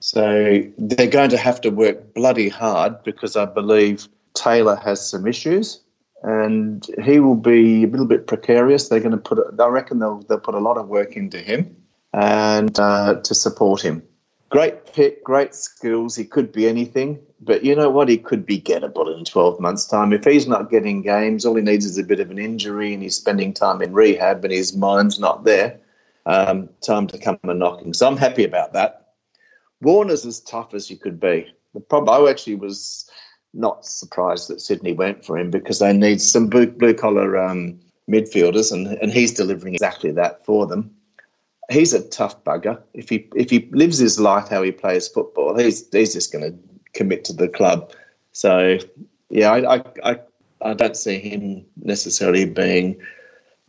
so they're going to have to work bloody hard because I believe Taylor has some issues and he will be a little bit precarious. They're going to put, I reckon they'll they'll put a lot of work into him and uh, to support him. Great pick, great skills. He could be anything. But you know what? He could be gettable in 12 months' time. If he's not getting games, all he needs is a bit of an injury and he's spending time in rehab and his mind's not there. Um, time to come and knocking. So I'm happy about that. Warner's as tough as you could be. The problem, I actually was not surprised that Sydney went for him because they need some blue, collar um, midfielders, and, and he's delivering exactly that for them. He's a tough bugger. If he if he lives his life how he plays football, he's he's just going to commit to the club. So yeah, I, I, I, I don't see him necessarily being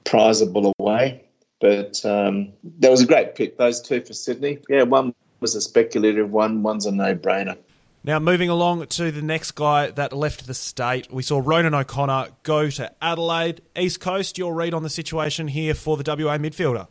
prizable away. But um, that was a great pick. Those two for Sydney. Yeah, one was a speculative one. One's a no-brainer. Now, moving along to the next guy that left the state, we saw Ronin O'Connor go to Adelaide. East Coast, your read on the situation here for the WA midfielder?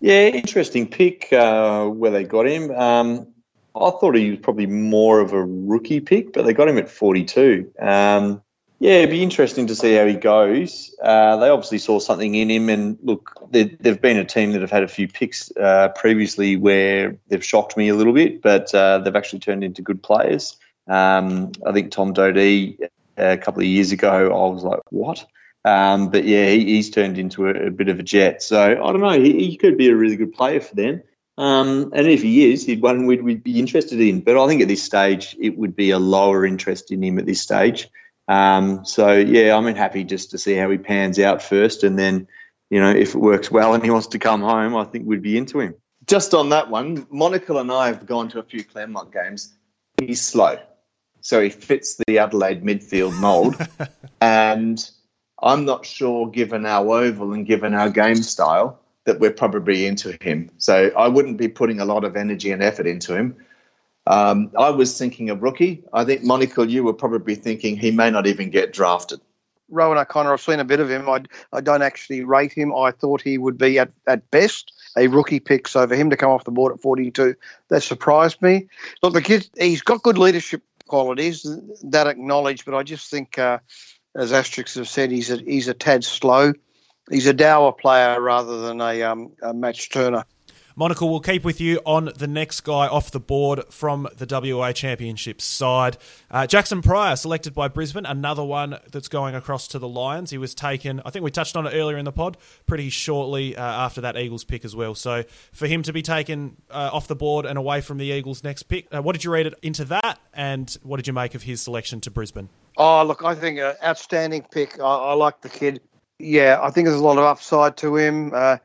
Yeah, interesting pick uh, where they got him. Um, I thought he was probably more of a rookie pick, but they got him at 42. Um, yeah, it'd be interesting to see how he goes. Uh, they obviously saw something in him, and look, they've been a team that have had a few picks uh, previously where they've shocked me a little bit, but uh, they've actually turned into good players. Um, I think Tom Doedee a couple of years ago, I was like, what? Um, but yeah, he, he's turned into a, a, bit of a jet. So I don't know, he, he could be a really good player for them. Um, and if he is, he'd one we'd, we'd, be interested in. But I think at this stage, it would be a lower interest in him at this stage. Um, so yeah, I'm happy just to see how he pans out first, and then you know if it works well and he wants to come home, I think we'd be into him. Just on that one, Monocle and I have gone to a few Claremont games. He's slow, so he fits the Adelaide midfield mould, and I'm not sure, given our oval and given our game style, that we're probably into him. So I wouldn't be putting a lot of energy and effort into him. Um, I was thinking of rookie. I think Monocle, you were probably thinking he may not even get drafted. Rowan O'Connor, I've seen a bit of him. I, I don't actually rate him. I thought he would be at, at best a rookie pick. So for him to come off the board at 42, that surprised me. Look, the kid, he's got good leadership qualities, that acknowledged, but I just think, uh, as Asterix have said, he's a, he's a tad slow he's a dower player rather than a, um, a match turner. Monocle will keep with you on the next guy off the board from the WA Championship side. Uh, Jaxon Prior, selected by Brisbane, another one that's going across to the Lions. He was taken, I think we touched on it earlier in the pod, pretty shortly uh, after that Eagles pick as well. So for him to be taken uh, off the board and away from the Eagles' next pick, uh, what did you read into that, and what did you make of his selection to Brisbane? Oh, look, I think an outstanding pick. I, I like the kid yeah, I think there's a lot of upside to him. Uh,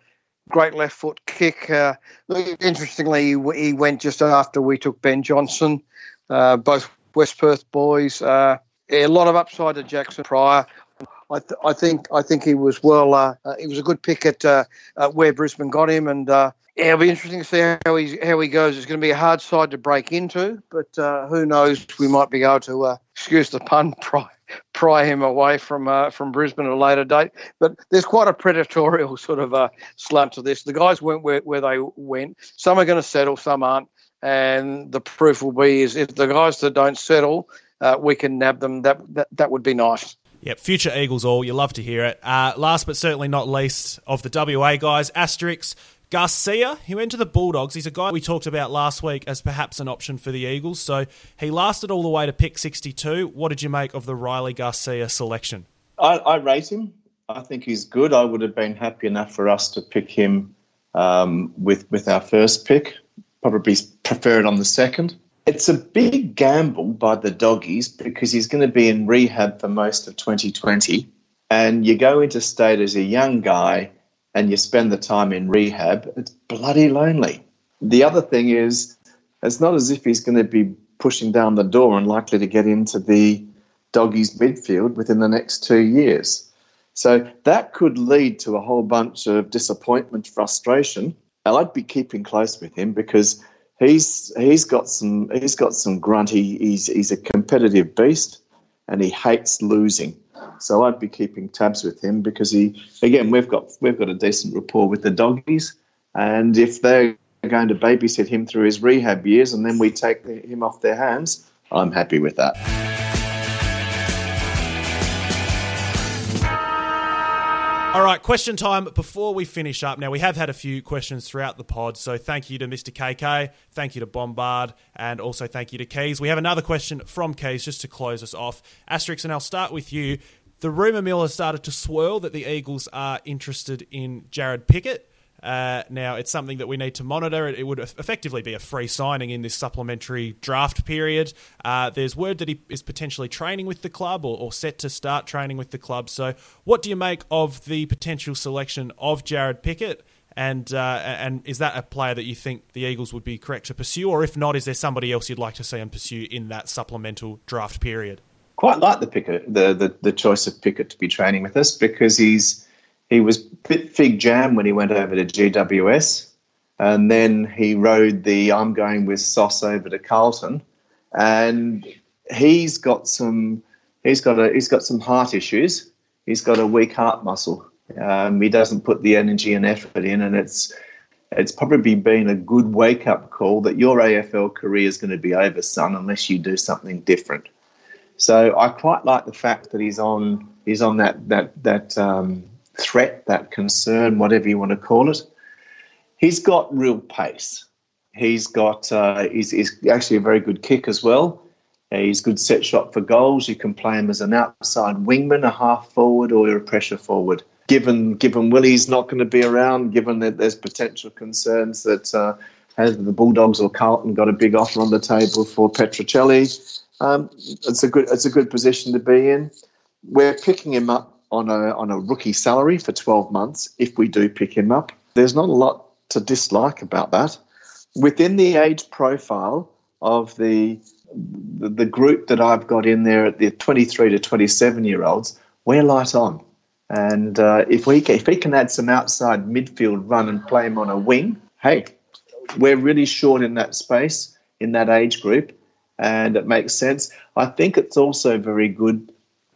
great left foot kick. Uh, interestingly, he went just after we took Ben Johnson, uh, both West Perth boys. Uh, a lot of upside to Jaxon Prior. I, th- I think I think he was well. Uh, uh, he was a good pick at, where Brisbane got him, and yeah, it'll be interesting to see how he how he goes. It's going to be a hard side to break into, but who knows? We might be able to excuse the pun, Prior pry him away from uh, from Brisbane at a later date. But there's quite a predatorial sort of uh, slant to this. The guys went where, where they went. Some are going to settle, some aren't. And the proof will be is if the guys that don't settle, uh, we can nab them. That, that that would be nice. Yep, future Eagles all. You love to hear it. Uh, last but certainly not least of the WA guys, Asterix. Garcia, he went to the Bulldogs. He's a guy we talked about last week as perhaps an option for the Eagles. So he lasted all the way to pick 62. What did you make of the Riley Garcia selection? I, I rate him. I think he's good. I would have been happy enough for us to pick him um, with with our first pick. Probably preferred on the second. It's a big gamble by the doggies because he's going to be in rehab for most of 2020, and you go into state as a young guy and you spend the time in rehab, it's bloody lonely. The other thing is, it's not as if he's going to be pushing down the door and likely to get into the doggies midfield within the next two years. So that could lead to a whole bunch of disappointment, frustration. And I'd be keeping close with him because he's he's got some he's got some grunt. He, he's he's a competitive beast, and he hates losing. So I'd be keeping tabs with him because he, again, we've got we've got a decent rapport with the doggies, and if they're going to babysit him through his rehab years, and then we take him off their hands, I'm happy with that. All right, question time before we finish up. Now, we have had a few questions throughout the pod, so thank you to Mr. KK, thank you to Bombard, and also thank you to Keys. We have another question from Keys just to close us off. Asterix, and I'll start with you. The rumour mill has started to swirl that the Eagles are interested in Jarrod Pickett. Uh, now, it's something that we need to monitor. It, it, would effectively be a free signing in this supplementary draft period. Uh, there's word that he is potentially training with the club or, or, set to start training with the club. So, what do you make of the potential selection of Jarrod Pickett? And uh, and is that a player that you think the Eagles would be correct to pursue, or if not, is there somebody else you'd like to see them pursue in that supplemental draft period? quite like the Pickett, the, the the choice of Pickett to be training with us because he's he was bit fig jam when he went over to GWS, and then he rode the I'm going with Sauce over to Carlton, and he's got some he's got a he's got some heart issues. He's got a weak heart muscle. Um, he doesn't put the energy and effort in, and it's it's probably been a good wake up call that your AFL career is going to be over, son, unless you do something different. So I quite like the fact that he's on he's on that that that um, threat, that concern, whatever you want to call it. He's got real pace. He's got uh, he's, he's actually a very good kick as well. He's good set shot for goals. You can play him as an outside wingman, a half forward, or a pressure forward. Given given Willie's not going to be around, given that there's potential concerns that uh, has the Bulldogs or Carlton got a big offer on the table for Petruccelle, um, it's a good it's a good position to be in. We're picking him up on a on a rookie salary for 12 months if we do pick him up. There's not a lot to dislike about that. Within the age profile of the the, group that I've got in there at the 23 to 27 year olds, we're light on. And uh, if we can, if we can add some outside midfield run and play him on a wing, hey, we're really short in that space in that age group and it makes sense. I think it's also very good.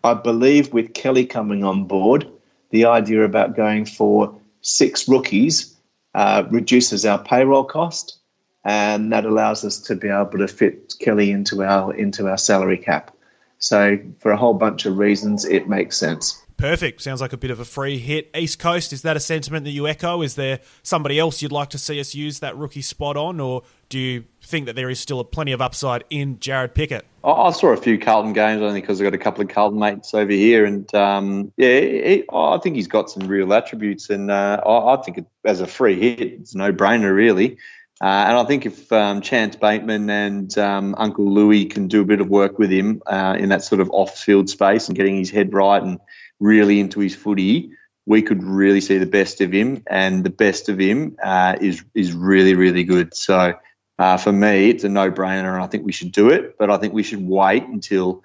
I believe with Kelly coming on board, the idea about going for six rookies uh, reduces our payroll cost, and that allows us to be able to fit Kelly into our into our salary cap. So, for a whole bunch of reasons, it makes sense. Perfect. Sounds like a bit of a free hit. East Coast, is that a sentiment that you echo? Is there somebody else you'd like to see us use that rookie spot on, or do you think that there is still a plenty of upside in Jarrod Pickett? I saw a few Carlton games only because I've got a couple of Carlton mates over here, and um, yeah, he, I think he's got some real attributes, and uh, I, think it, as a free hit, it's no-brainer really. Uh, and I think if um, Chance Bateman and um, Uncle Louis can do a bit of work with him uh, in that sort of off-field space and getting his head right and really into his footy, we could really see the best of him, and the best of him uh, is is really really good. So uh, for me, it's a no brainer, and I think we should do it. But I think we should wait until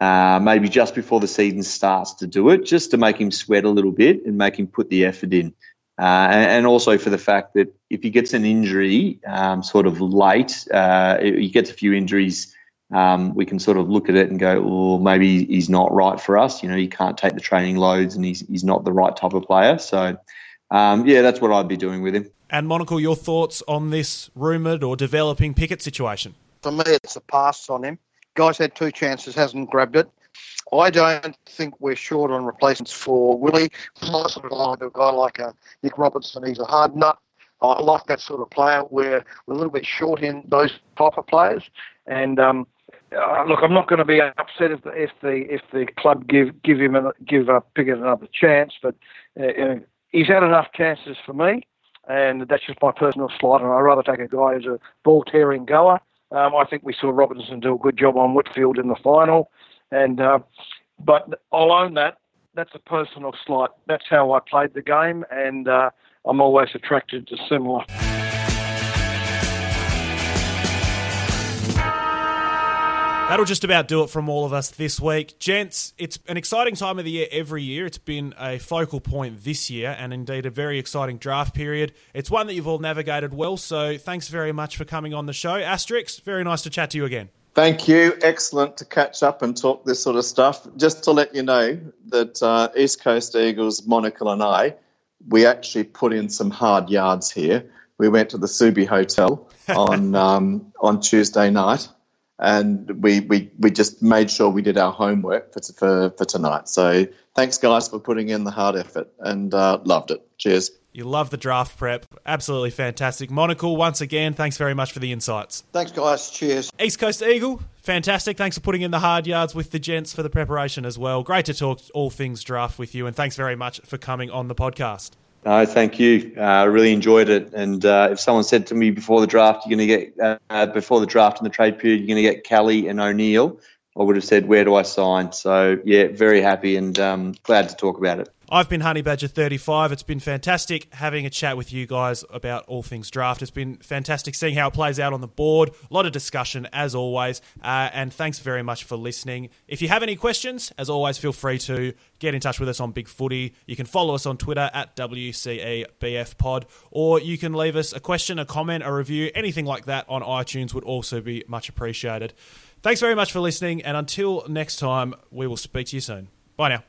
uh, maybe just before the season starts to do it, just to make him sweat a little bit and make him put the effort in. Uh, and, and, also for the fact that if he gets an injury um, sort of late, uh, he gets a few injuries um, we can sort of look at it and go, well, maybe he's not right for us. You know, he can't take the training loads and he's, he's not the right type of player. So, um, yeah, that's what I'd be doing with him. And Monocle, your thoughts on this rumoured or developing Pickett situation? For me, it's a pass on him. Guy's had two chances, hasn't grabbed it. I don't think we're short on replacements for Willie. I sort of like a guy like a Nick Robertson. He's a hard nut. I like that sort of player. We're, we're a little bit short in those type of players. And um, uh, look, I'm not going to be upset if the if the if the club give give him a, give uh, Pickett another chance, but uh, he's had enough chances for me, and that's just my personal slight. And I'd rather take a guy who's a ball tearing goer. Um, I think we saw Robinson do a good job on Whitfield in the final, and uh, but I'll own that. That's a personal slight. That's how I played the game, and uh, I'm always attracted to similar. That'll just about do it from all of us this week. Gents, it's an exciting time of the year every year. It's been a focal point this year and indeed a very exciting draft period. It's one that you've all navigated well, so thanks very much for coming on the show. Asterix, very nice to chat to you again. Thank you. Excellent to catch up and talk this sort of stuff. Just to let you know that uh, East Coast Eagles, Monocle, and I, we actually put in some hard yards here. We went to the Subi Hotel on um, on Tuesday night and we, we, we just made sure we did our homework for, for, for tonight. So thanks, guys, for putting in the hard effort and uh, loved it. Cheers. You love the draft prep. Absolutely fantastic. Monocle, once again, thanks very much for the insights. Thanks, guys. Cheers. East Coast Eagle, fantastic. Thanks for putting in the hard yards with the gents for the preparation as well. Great to talk all things draft with you, and thanks very much for coming on the podcast. No, thank you. Uh, I really enjoyed it. And uh, if someone said to me before the draft, you're going to get uh, before the draft and the trade period, you're going to get Kelly and O'Neill, I would have said, where do I sign? So yeah, very happy and um, glad to talk about it. I've been Honey Badger 35. It's been fantastic having a chat with you guys about all things draft. It's been fantastic seeing how it plays out on the board. A lot of discussion, as always. Uh, and thanks very much for listening. If you have any questions, as always, feel free to get in touch with us on Big Footy. You can follow us on Twitter at WCEBFPod, or you can leave us a question, a comment, a review, anything like that on iTunes would also be much appreciated. Thanks very much for listening, and until next time, we will speak to you soon. Bye now.